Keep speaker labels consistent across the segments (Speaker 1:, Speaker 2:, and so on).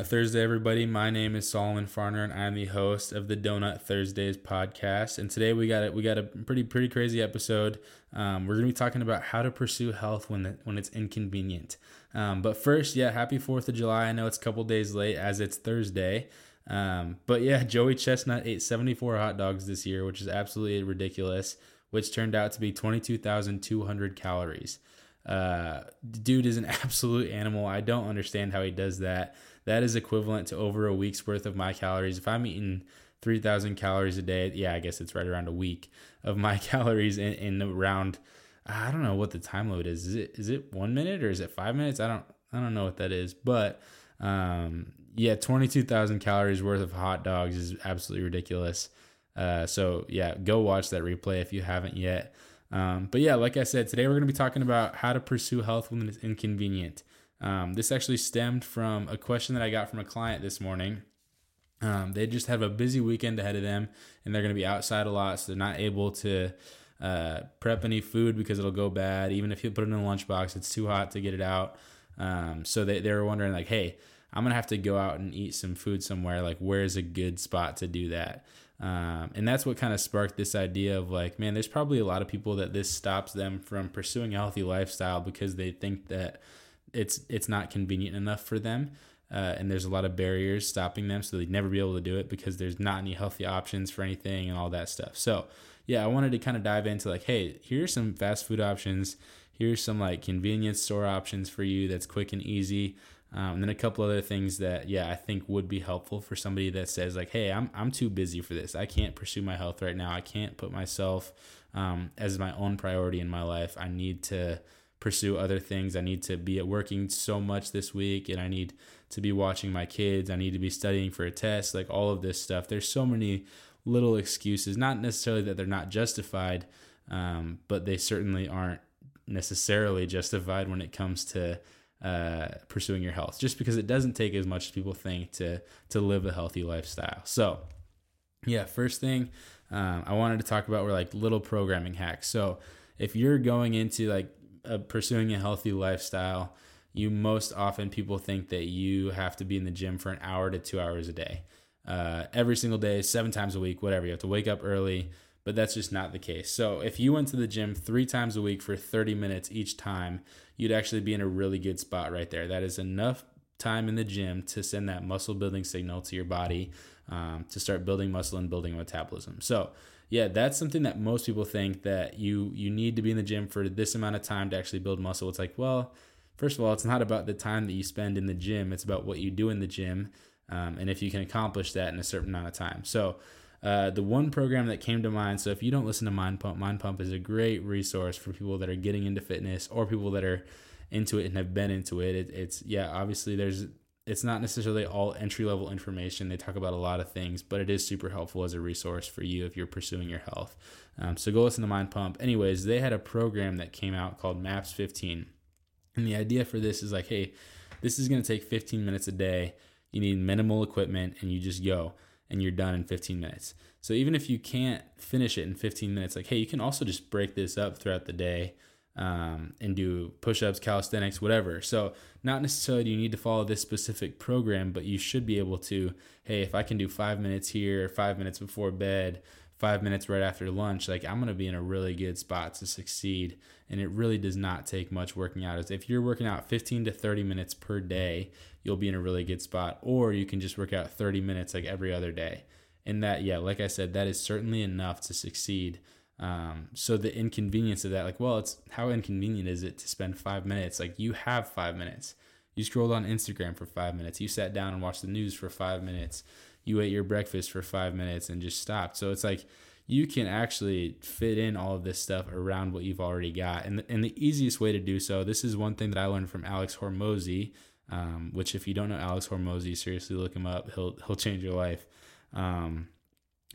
Speaker 1: Donut Thursday, everybody. My name is Solomon Farner, and I'm the host of the Donut Thursdays podcast. And today we got it. We got a pretty pretty crazy episode. Um, we're gonna be talking about how to pursue health when the, when it's inconvenient. Um, but first, yeah, happy Fourth of July. I know it's a couple days late as it's Thursday. Um, but yeah, Joey Chestnut ate 74 hot dogs this year, which is absolutely ridiculous. Which turned out to be 22,200 calories. Uh, dude is an absolute animal. I don't understand how he does that. That is equivalent to over a week's worth of my calories. If I'm eating 3,000 calories a day, yeah, I guess it's right around a week of my calories in, in around. I don't know what the time limit is. Is it is it one minute or is it five minutes? I don't I don't know what that is, but um, yeah, 22,000 calories worth of hot dogs is absolutely ridiculous. Uh, so yeah, go watch that replay if you haven't yet. Um, but yeah, like I said, today we're going to be talking about how to pursue health when it's inconvenient. Um, this actually stemmed from a question that I got from a client this morning. Um, they just have a busy weekend ahead of them and they're going to be outside a lot, so they're not able to uh, prep any food because it'll go bad. Even if you put it in a lunchbox, it's too hot to get it out. Um, so they, they were wondering, like, hey, I'm going to have to go out and eat some food somewhere. Like, where's a good spot to do that? Um, and that's what kind of sparked this idea of like, man, there's probably a lot of people that this stops them from pursuing a healthy lifestyle because they think that it's it's not convenient enough for them. Uh, and there's a lot of barriers stopping them, so they'd never be able to do it because there's not any healthy options for anything and all that stuff. So, yeah, I wanted to kind of dive into like, hey, here's some fast food options. Here's some like convenience store options for you that's quick and easy. Um, and then a couple other things that, yeah, I think would be helpful for somebody that says like, hey, I'm I'm too busy for this. I can't pursue my health right now. I can't put myself um, as my own priority in my life. I need to pursue other things. I need to be at working so much this week, and I need to be watching my kids. I need to be studying for a test. Like all of this stuff. There's so many little excuses. Not necessarily that they're not justified, um, but they certainly aren't necessarily justified when it comes to uh, pursuing your health, just because it doesn't take as much as people think to to live a healthy lifestyle. So, yeah, first thing um, I wanted to talk about were like little programming hacks. So, if you're going into like uh, pursuing a healthy lifestyle, you most often people think that you have to be in the gym for an hour to two hours a day, uh, every single day, seven times a week, whatever. You have to wake up early but that's just not the case. So if you went to the gym three times a week for 30 minutes each time, you'd actually be in a really good spot right there. That is enough time in the gym to send that muscle building signal to your body um, to start building muscle and building metabolism. So yeah, that's something that most people think that you you need to be in the gym for this amount of time to actually build muscle. It's like, well, first of all, it's not about the time that you spend in the gym. It's about what you do in the gym, um, and if you can accomplish that in a certain amount of time. So uh, the one program that came to mind, so if you don't listen to Mind Pump, Mind Pump is a great resource for people that are getting into fitness or people that are into it and have been into it. it it's, yeah, obviously there's, it's not necessarily all entry level information. They talk about a lot of things, but it is super helpful as a resource for you if you're pursuing your health. Um, so go listen to Mind Pump. Anyways, they had a program that came out called MAPS 15. And the idea for this is like, hey, this is going to take 15 minutes a day. You need minimal equipment and you just go and you're done in 15 minutes. So even if you can't finish it in 15 minutes, like, hey, you can also just break this up throughout the day um, and do push ups, calisthenics, whatever. So, not necessarily you need to follow this specific program, but you should be able to, hey, if I can do five minutes here, five minutes before bed, five minutes right after lunch, like I'm going to be in a really good spot to succeed. And it really does not take much working out. If you're working out 15 to 30 minutes per day, you'll be in a really good spot. Or you can just work out 30 minutes like every other day. And that, yeah, like I said, that is certainly enough to succeed. Um, so the inconvenience of that, like, well, it's how inconvenient is it to spend five minutes? Like, you have five minutes. You scrolled on Instagram for five minutes. You sat down and watched the news for five minutes you ate your breakfast for five minutes and just stopped. So it's like you can actually fit in all of this stuff around what you've already got. And the, and the easiest way to do so, this is one thing that I learned from Alex Hormozi, um, which if you don't know Alex Hormozi, seriously look him up. He'll he'll change your life. Um,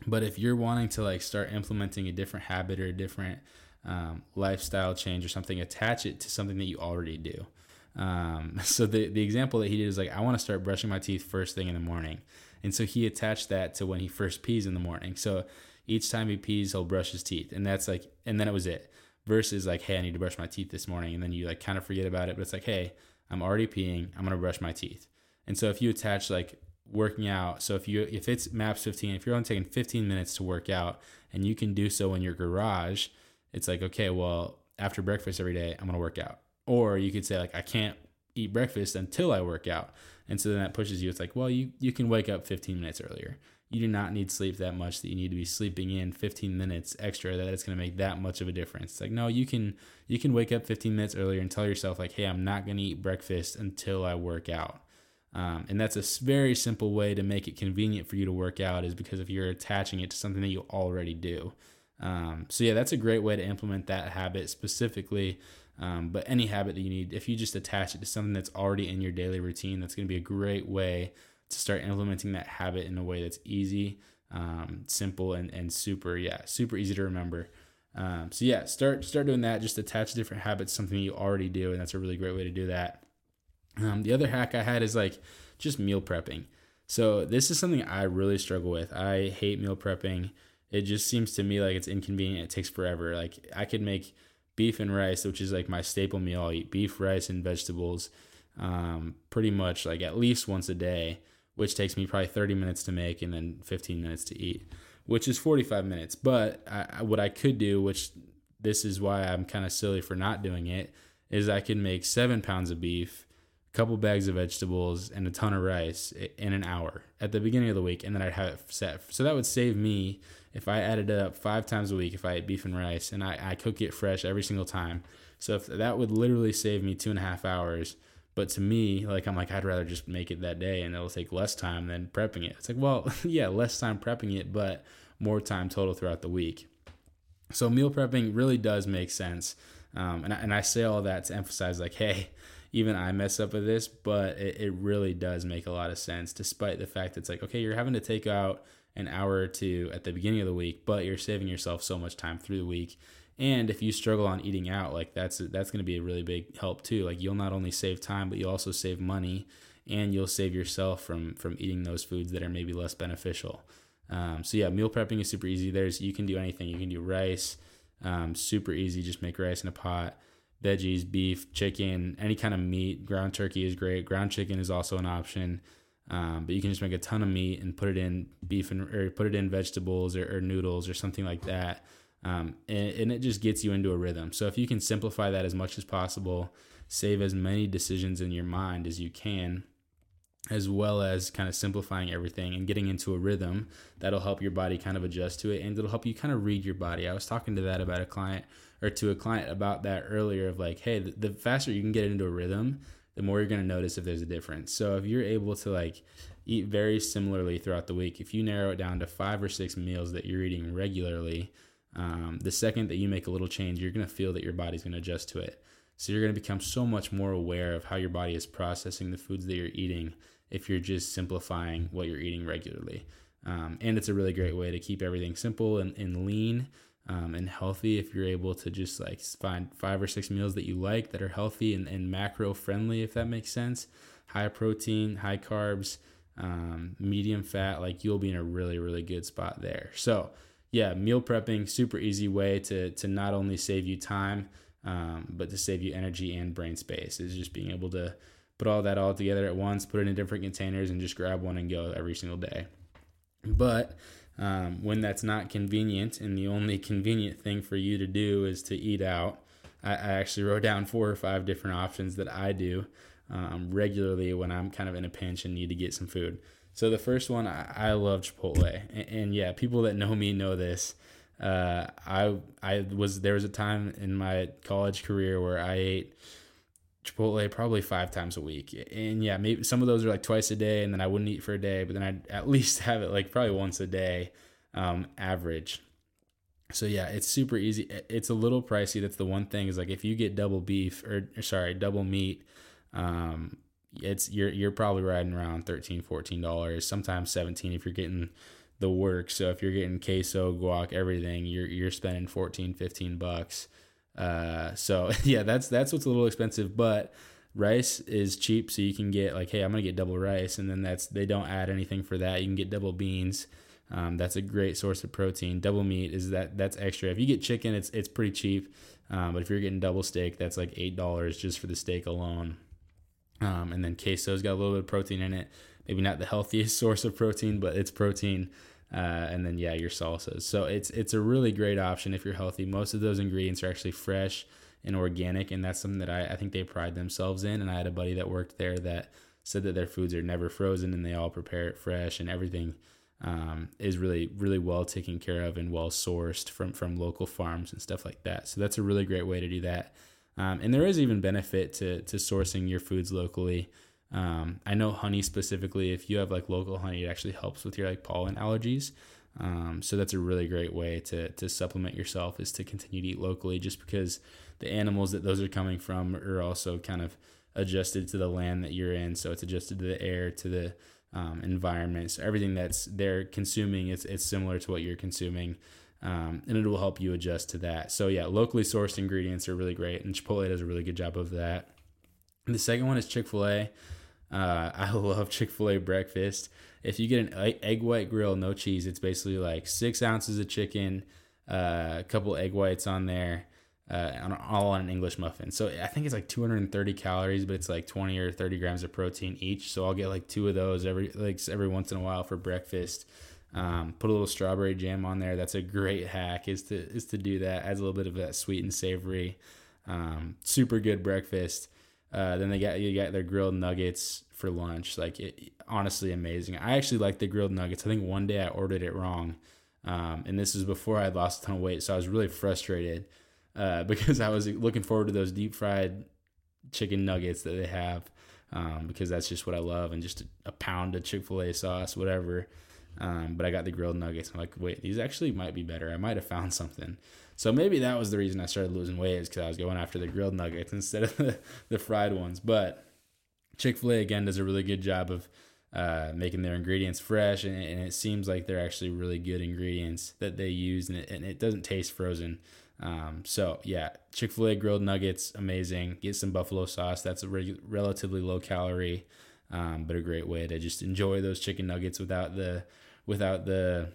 Speaker 1: but if you're wanting to like start implementing a different habit or a different um, lifestyle change or something, attach it to something that you already do. Um, so the the example that he did is like I want to start brushing my teeth first thing in the morning. And so he attached that to when he first pees in the morning. So each time he pees, he'll brush his teeth. And that's like, and then it was it. Versus like, hey, I need to brush my teeth this morning. And then you like kind of forget about it. But it's like, hey, I'm already peeing. I'm going to brush my teeth. And so if you attach like working out, so if you if it's maps 15, if you're only taking 15 minutes to work out and you can do so in your garage, it's like okay, well, after breakfast every day, I'm going to work out. Or you could say like I can't eat breakfast until I work out. And so then that pushes you. It's like, well, you you can wake up 15 minutes earlier. You do not need sleep that much that you need to be sleeping in 15 minutes extra that it's going to make that much of a difference. It's like no you can you can wake up 15 minutes earlier and tell yourself like hey i'm not going to eat breakfast until i work out. Um, and that's a very simple way to make it convenient for you to work out is because if you're attaching it to something that you already do. Um, so yeah that's a great way to implement that habit specifically um, but any habit that you need if you just attach it to something that's already in your daily routine that's going to be a great way to start implementing that habit in a way that's easy, um, simple, and, and super, yeah, super easy to remember. Um, so yeah, start start doing that. Just attach different habits, something you already do, and that's a really great way to do that. Um, the other hack I had is like just meal prepping. So this is something I really struggle with. I hate meal prepping. It just seems to me like it's inconvenient. It takes forever. Like I could make beef and rice, which is like my staple meal. I'll eat beef, rice, and vegetables um, pretty much like at least once a day which takes me probably 30 minutes to make and then 15 minutes to eat, which is 45 minutes. But I, what I could do, which this is why I'm kind of silly for not doing it, is I could make seven pounds of beef, couple bags of vegetables, and a ton of rice in an hour at the beginning of the week, and then I'd have it set. So that would save me if I added it up five times a week if I ate beef and rice, and I, I cook it fresh every single time. So if that would literally save me two and a half hours but to me, like I'm like I'd rather just make it that day and it'll take less time than prepping it. It's like, well, yeah, less time prepping it, but more time total throughout the week. So meal prepping really does make sense. Um, and, I, and I say all that to emphasize like, hey, even I mess up with this, but it, it really does make a lot of sense, despite the fact that it's like, okay, you're having to take out an hour or two at the beginning of the week, but you're saving yourself so much time through the week. And if you struggle on eating out, like that's that's going to be a really big help too. Like you'll not only save time, but you'll also save money, and you'll save yourself from from eating those foods that are maybe less beneficial. Um, so yeah, meal prepping is super easy. There's you can do anything. You can do rice, um, super easy. Just make rice in a pot. Veggies, beef, chicken, any kind of meat. Ground turkey is great. Ground chicken is also an option. Um, but you can just make a ton of meat and put it in beef and or put it in vegetables or, or noodles or something like that. Um, and, and it just gets you into a rhythm. So if you can simplify that as much as possible, save as many decisions in your mind as you can, as well as kind of simplifying everything and getting into a rhythm that'll help your body kind of adjust to it and it'll help you kind of read your body. I was talking to that about a client or to a client about that earlier of like, hey, the, faster you can get into a rhythm, the more you're going to notice if there's a difference. So if you're able to like eat very similarly throughout the week, if you narrow it down to five or six meals that you're eating regularly, um, the second that you make a little change, you're going to feel that your body's going to adjust to it. So you're going to become so much more aware of how your body is processing the foods that you're eating if you're just simplifying what you're eating regularly. Um, and it's a really great way to keep everything simple and, and lean um, and healthy if you're able to just like find five or six meals that you like that are healthy and, and macro friendly, if that makes sense. High protein, high carbs, um, medium fat, like you'll be in a really, really good spot there. So, yeah, meal prepping, super easy way to to not only save you time, um, but to save you energy and brain space. Is just being able to put all that all together at once, put it in different containers, and just grab one and go every single day. But um, when that's not convenient, and the only convenient thing for you to do is to eat out, I, I actually wrote down four or five different options that I do um, regularly when I'm kind of in a pinch and need to get some food. So the first one, I, I love Chipotle, and, and, yeah, people that know me know this. Uh, I I was there was a time in my college career where I ate Chipotle probably five times a week, and yeah, maybe some of those are like twice a day, and then I wouldn't eat for a day, but then I'd at least have it like probably once a day, um, average. So yeah, it's super easy. It's a little pricey. That's the one thing is like if you get double beef or, or sorry double meat, um, it's you're you're probably riding around 13 14 dollars sometimes 17 if you're getting the work so if you're getting queso guac everything you're you're spending 14 15 bucks uh so yeah that's that's what's a little expensive but rice is cheap so you can get like hey i'm gonna get double rice and then that's they don't add anything for that. You can get double beans. Um, that's a great source of protein. Double meat is that that's extra. If you get chicken it's it's pretty cheap um, but if you're getting double steak that's like eight dollars just for the steak alone. Um, and then queso's got a little bit of protein in it. Maybe not the healthiest source of protein, but it's protein. Uh, and then yeah, your salsas. So it's it's a really great option if you're healthy. Most of those ingredients are actually fresh and organic, and that's something that I, I think they pride themselves in. And I had a buddy that worked there that said that their foods are never frozen and they all prepare it fresh and everything um, is really really well taken care of and well sourced from from local farms and stuff like that. So that's a really great way to do that. Um, and there is even benefit to to sourcing your foods locally. Um, I know honey specifically, if you have like local honey, it actually helps with your like pollen allergies. Um, so that's a really great way to to supplement yourself is to continue to eat locally, just because the animals that those are coming from are also kind of adjusted to the land that you're in. So it's adjusted to the air, to the um, environment. So everything that's they're consuming is it's similar to what you're consuming. Um, and it will help you adjust to that. So yeah, locally sourced ingredients are really great, and Chipotle does a really good job of that. And the second one is Chick Fil A. Uh, I love Chick Fil A breakfast. If you get an egg white grill, no cheese, it's basically like six ounces of chicken, uh, a couple egg whites on there, uh, all on an English muffin. So I think it's like 230 calories, but it's like 20 or 30 grams of protein each. So I'll get like two of those every like every once in a while for breakfast. Um, put a little strawberry jam on there. That's a great hack. Is to is to do that. Adds a little bit of that sweet and savory. Um, super good breakfast. Uh, then they got you got their grilled nuggets for lunch. Like it, honestly amazing. I actually like the grilled nuggets. I think one day I ordered it wrong, um, and this was before I lost a ton of weight, so I was really frustrated uh, because I was looking forward to those deep fried chicken nuggets that they have um, because that's just what I love and just a, a pound of Chick fil A sauce, whatever. Um, but I got the grilled nuggets. I'm like, wait, these actually might be better. I might have found something. So maybe that was the reason I started losing weight is because I was going after the grilled nuggets instead of the, the fried ones. But Chick fil A, again, does a really good job of uh, making their ingredients fresh. And, and, it seems like they're actually really good ingredients that they use. And it, and it doesn't taste frozen. Um, so yeah, Chick Fil A grilled nuggets, amazing. Get some buffalo sauce. That's a re- relatively low calorie, um, but a great way to just enjoy those chicken nuggets without the without the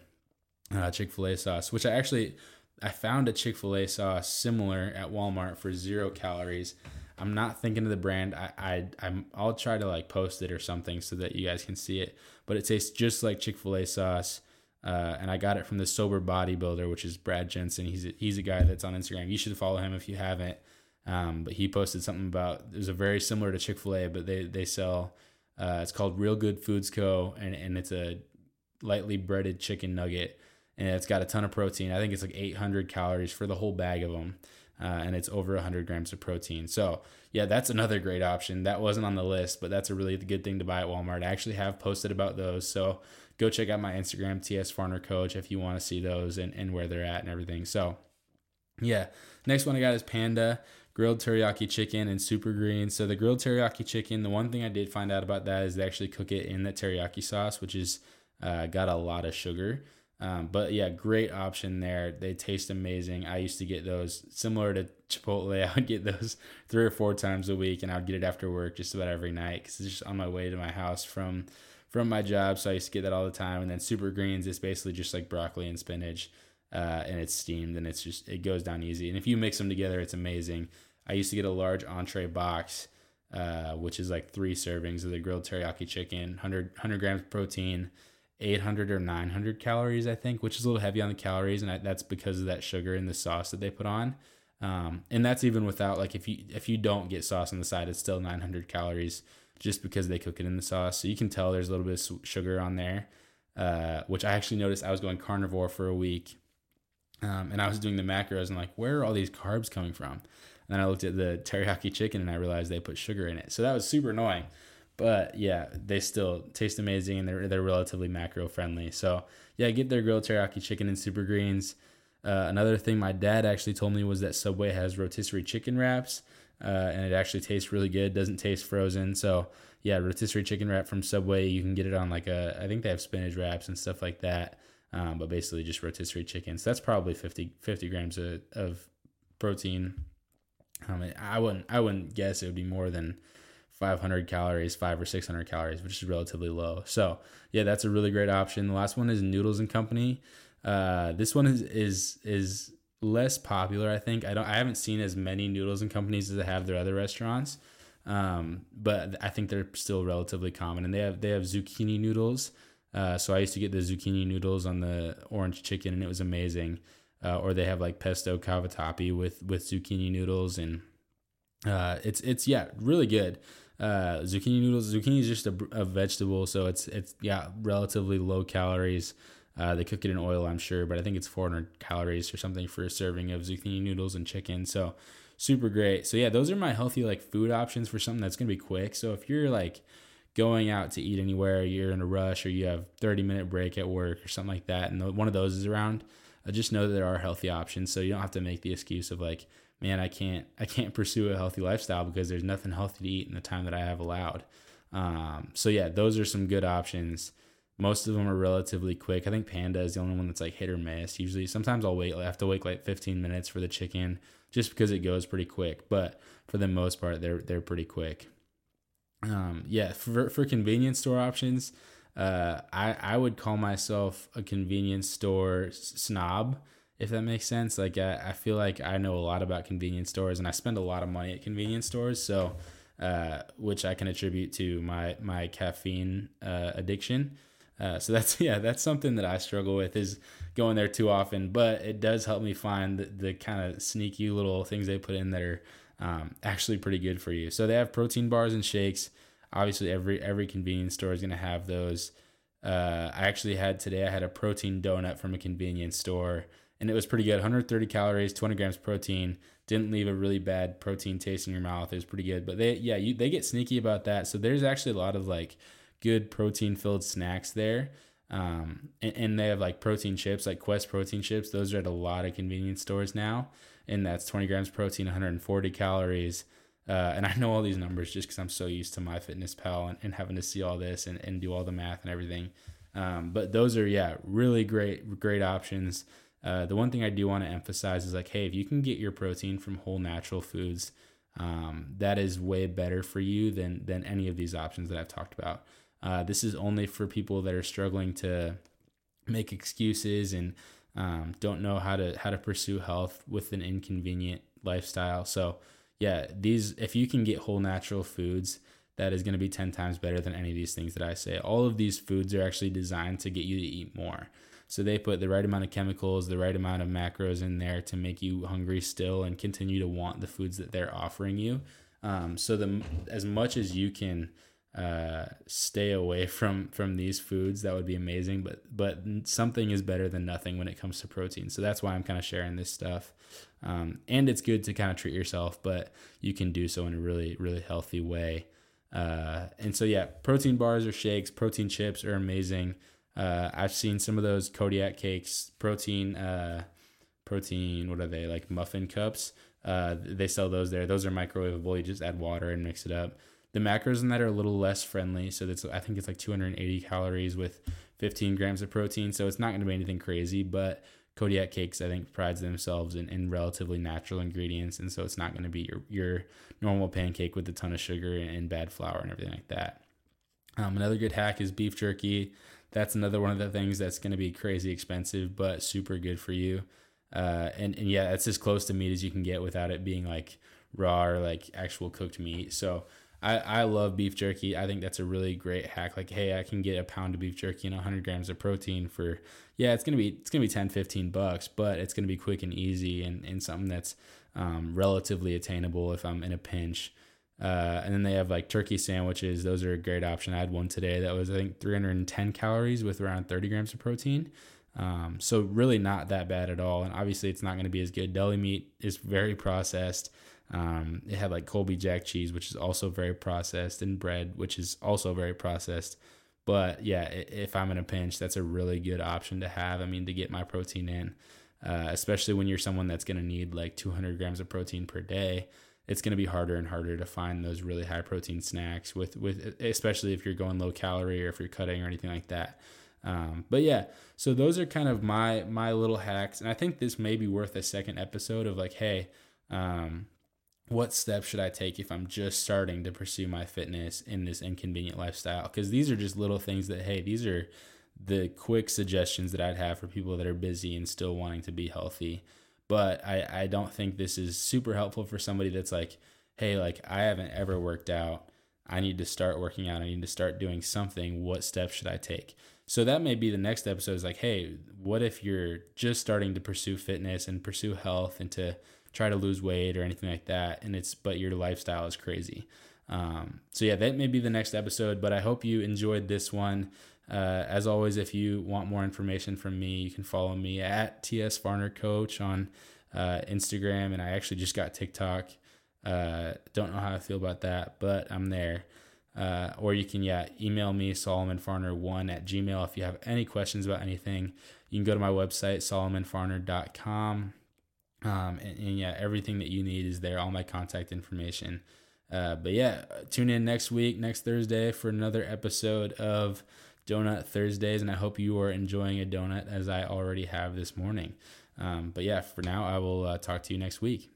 Speaker 1: uh, Chick Fil A sauce. Which I actually I found a Chick Fil A sauce similar at Walmart for zero calories. I'm not thinking of the brand. I, I I'm I'll try to like post it or something so that you guys can see it. But it tastes just like Chick Fil A sauce. Uh, and I got it from the Sober Bodybuilder, which is Brad Jensen. He's a, he's a guy that's on Instagram. You should follow him if you haven't. Um, but he posted something about it was a very similar to Chick Fil A, but they they sell. Uh, it's called Real Good Foods Co. and and it's a lightly breaded chicken nugget, and it's got a ton of protein. I think it's like 800 calories for the whole bag of them. Uh, and it's over 100 grams of protein. So, yeah, that's another great option. That wasn't on the list, but that's a really good thing to buy at Walmart. I actually have posted about those. So, go check out my Instagram, TS Farner Coach, if you want to see those and, and where they're at and everything. So, yeah, next one I got is Panda grilled teriyaki chicken and super green. So, the grilled teriyaki chicken, the one thing I did find out about that is they actually cook it in the teriyaki sauce, which is uh, got a lot of sugar. Um, but yeah, great option there. They taste amazing. I used to get those similar to Chipotle. I would get those three or four times a week, and I'd get it after work just about every night because it's just on my way to my house from from my job, so I used to get that all the time. And then super greens is basically just like broccoli and spinach, uh, and it's steamed and it's just it goes down easy. And if you mix them together, it's amazing. I used to get a large entree box, uh, which is like three servings of the grilled teriyaki chicken, 100, 100 grams of protein, 800 or 900 calories, I think, which is a little heavy on the calories, and I, that's because of that sugar in the sauce that they put on. Um, and that's even without like if you if you don't get sauce on the side, it's still 900 calories just because they cook it in the sauce. So you can tell there's a little bit of sugar on there, uh, which I actually noticed. I was going carnivore for a week, um, and I was doing the macros and like, where are all these carbs coming from? And then I looked at the teriyaki chicken and I realized they put sugar in it. So that was super annoying. But yeah, they still taste amazing and they're they're relatively macro friendly. So yeah, get their grilled teriyaki chicken and super greens. Uh, another thing my dad actually told me was that Subway has rotisserie chicken wraps uh, and it actually tastes really good. Doesn't taste frozen. So yeah, rotisserie chicken wrap from Subway. You can get it on like a. I think they have spinach wraps and stuff like that. Um, but basically just rotisserie chicken. So that's probably 50, 50 grams of, of protein. Um, I wouldn't I wouldn't guess it would be more than 500 calories, five or 600 calories, which is relatively low. So yeah, that's a really great option. The last one is Noodles and Company. Uh, this one is is is less popular. I think I don't. I haven't seen as many noodles and companies as I have their other restaurants. Um, but I think they're still relatively common, and they have they have zucchini noodles. Uh, so I used to get the zucchini noodles on the orange chicken, and it was amazing. Uh, or they have like pesto cavatappi with with zucchini noodles, and uh, it's it's yeah really good. Uh, zucchini noodles. Zucchini is just a, a, vegetable, so it's it's yeah relatively low calories. Uh, they cook it in oil, I'm sure, but I think it's 400 calories or something for a serving of zucchini noodles and chicken. So super great. So yeah, those are my healthy like food options for something that's gonna be quick. So if you're like going out to eat anywhere, you're in a rush, or you have 30 minute break at work or something like that, and one of those is around, uh, just know that there are healthy options. So you don't have to make the excuse of like, man, I can't I can't pursue a healthy lifestyle because there's nothing healthy to eat in the time that I have allowed. Um, so yeah, those are some good options. Most of them are relatively quick. I think Panda is the only one that's like hit or miss. Usually, sometimes I'll wait. I have to wait like 15 minutes for the chicken just because it goes pretty quick. But for the most part, they're they're pretty quick. Um, yeah, for for convenience store options, uh, I I would call myself a convenience store snob if that makes sense. Like I, I feel like I know a lot about convenience stores and I spend a lot of money at convenience stores. So, uh, which I can attribute to my, my caffeine, uh, addiction. Uh, so that's, yeah, that's something that I struggle with is going there too often, but it does help me find the, the kind of sneaky little things they put in that are, um, actually pretty good for you. So they have protein bars and shakes. Obviously every, every convenience store is going to have those. Uh, I actually had today, I had a protein donut from a convenience store and it was pretty good. 130 calories 20 grams protein. Didn't leave a really bad protein taste in your mouth. It was pretty good. But they yeah you, they get sneaky about that. So there's actually a lot of like good protein filled snacks there. Um, and, and, they have like protein chips like quest protein chips. Those are at a lot of convenience stores now. And that's 20 grams protein 140 calories. Uh, and I know all these numbers just because I'm so used to my MyFitnessPal and, and having to see all this and, and do all the math and everything. Um, but those are yeah really great great options. Uh, the one thing I do want to emphasize is like, hey, if you can get your protein from whole natural foods, um, that is way better for you than than any of these options that I've talked about. Uh, this is only for people that are struggling to make excuses and um, don't know how to how to pursue health with an inconvenient lifestyle. So yeah, these if you can get whole natural foods, that is going to be 10 times better than any of these things that I say. All of these foods are actually designed to get you to eat more. So they put the right amount of chemicals, the right amount of macros in there to make you hungry still and continue to want the foods that they're offering you. Um, so the as much as you can uh, stay away from from these foods, that would be amazing. But but something is better than nothing when it comes to protein. So that's why I'm kind of sharing this stuff. Um, and it's good to kind of treat yourself, but you can do so in a really really healthy way. Uh, and so yeah, protein bars or shakes, protein chips are amazing. Uh, I've seen some of those Kodiak cakes, protein, uh, protein. What are they like? Muffin cups. Uh, they sell those there. Those are microwavable. You just add water and mix it up. The macros in that are a little less friendly, so that's I think it's like 280 calories with 15 grams of protein. So it's not going to be anything crazy, but Kodiak cakes I think prides themselves in, in relatively natural ingredients, and so it's not going to be your your normal pancake with a ton of sugar and bad flour and everything like that. Um, another good hack is beef jerky that's another one of the things that's going to be crazy expensive, but super good for you. Uh, and, and yeah, that's as close to meat as you can get without it being like raw or like actual cooked meat. So I, I love beef jerky. I think that's a really great hack. Like, hey, I can get a pound of beef jerky and 100 grams of protein for, yeah, it's to be, it's to be 10, 15 bucks, but it's to be quick and easy and, and something that's um, relatively attainable if I'm in a pinch. Uh, and then they have like turkey sandwiches. Those are a great option. I had one today that was I think 310 calories with around 30 grams of protein. Um, so really not that bad at all. And obviously it's not going to be as good. Deli meat is very processed. Um, it had like Colby Jack cheese, which is also very processed, and bread, which is also very processed. But yeah, if I'm in a pinch, that's a really good option to have. I mean, to get my protein in, uh, especially when you're someone that's going to need like 200 grams of protein per day it's going to be harder and harder to find those really high protein snacks with with especially if you're going low calorie or if you're cutting or anything like that. Um, but yeah, so those are kind of my my little hacks, and I think this may be worth a second episode of like, hey, um, what steps should I take if I'm just starting to pursue my fitness in this inconvenient lifestyle? Because these are just little things that hey, these are the quick suggestions that I'd have for people that are busy and still wanting to be healthy but I, I don't think this is super helpful for somebody that's like, hey, like I haven't ever worked out. I need to start working out. I need to start doing something. What steps should I take? So that may be the next episode is like, hey, what if you're just starting to pursue fitness and pursue health and to try to lose weight or anything like that, and it's but your lifestyle is crazy. Um, so yeah, that may be the next episode. But I hope you enjoyed this one. Uh, as always, if you want more information from me, you can follow me at TS Farner Coach on uh, Instagram, and I actually just got TikTok. Uh, don't know how I feel about that, but I'm there. Uh, or you can, yeah, email me, solomonfarner1 at gmail if you have any questions about anything. You can go to my website, solomonfarner.com. Um, and, and, yeah, everything that you need is there, all my contact information. Uh, but yeah, tune in next week, next Thursday, for another episode of Donut Thursdays. And I hope you are enjoying a donut as I already have this morning. Um, but yeah, for now, I will uh, talk to you next week.